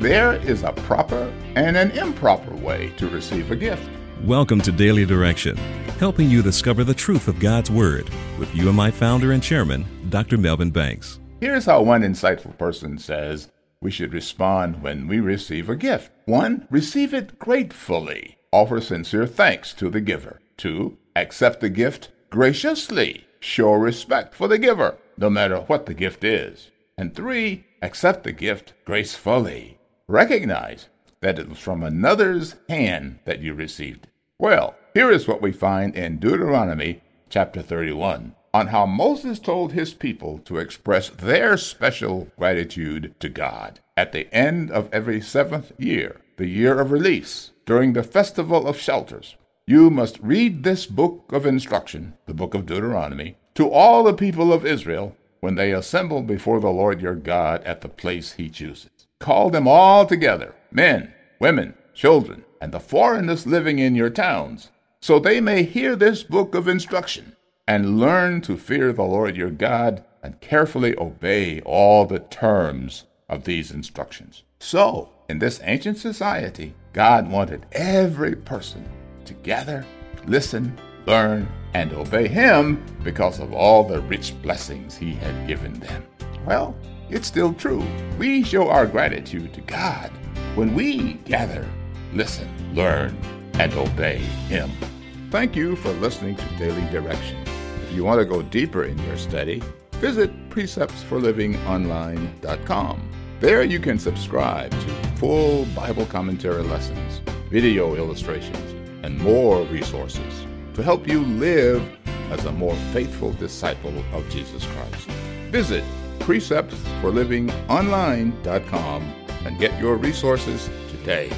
There is a proper and an improper way to receive a gift. Welcome to Daily Direction, helping you discover the truth of God's Word with UMI founder and chairman, Dr. Melvin Banks. Here's how one insightful person says we should respond when we receive a gift. 1. Receive it gratefully. Offer sincere thanks to the giver. 2. Accept the gift graciously. Show respect for the giver, no matter what the gift is. And 3. Accept the gift gracefully. Recognize that it was from another's hand that you received. Well, here is what we find in Deuteronomy chapter 31 on how Moses told his people to express their special gratitude to God at the end of every seventh year, the year of release, during the festival of shelters. You must read this book of instruction, the book of Deuteronomy, to all the people of Israel when they assemble before the Lord your God at the place he chooses. Call them all together, men, women, children, and the foreigners living in your towns, so they may hear this book of instruction and learn to fear the Lord your God and carefully obey all the terms of these instructions. So, in this ancient society, God wanted every person to gather, listen, learn, and obey Him because of all the rich blessings He had given them. Well, it's still true. We show our gratitude to God when we gather, listen, learn, and obey Him. Thank you for listening to Daily Direction. If you want to go deeper in your study, visit preceptsforlivingonline.com. There you can subscribe to full Bible commentary lessons, video illustrations, and more resources to help you live as a more faithful disciple of Jesus Christ. Visit preceptsforlivingonline.com and get your resources today.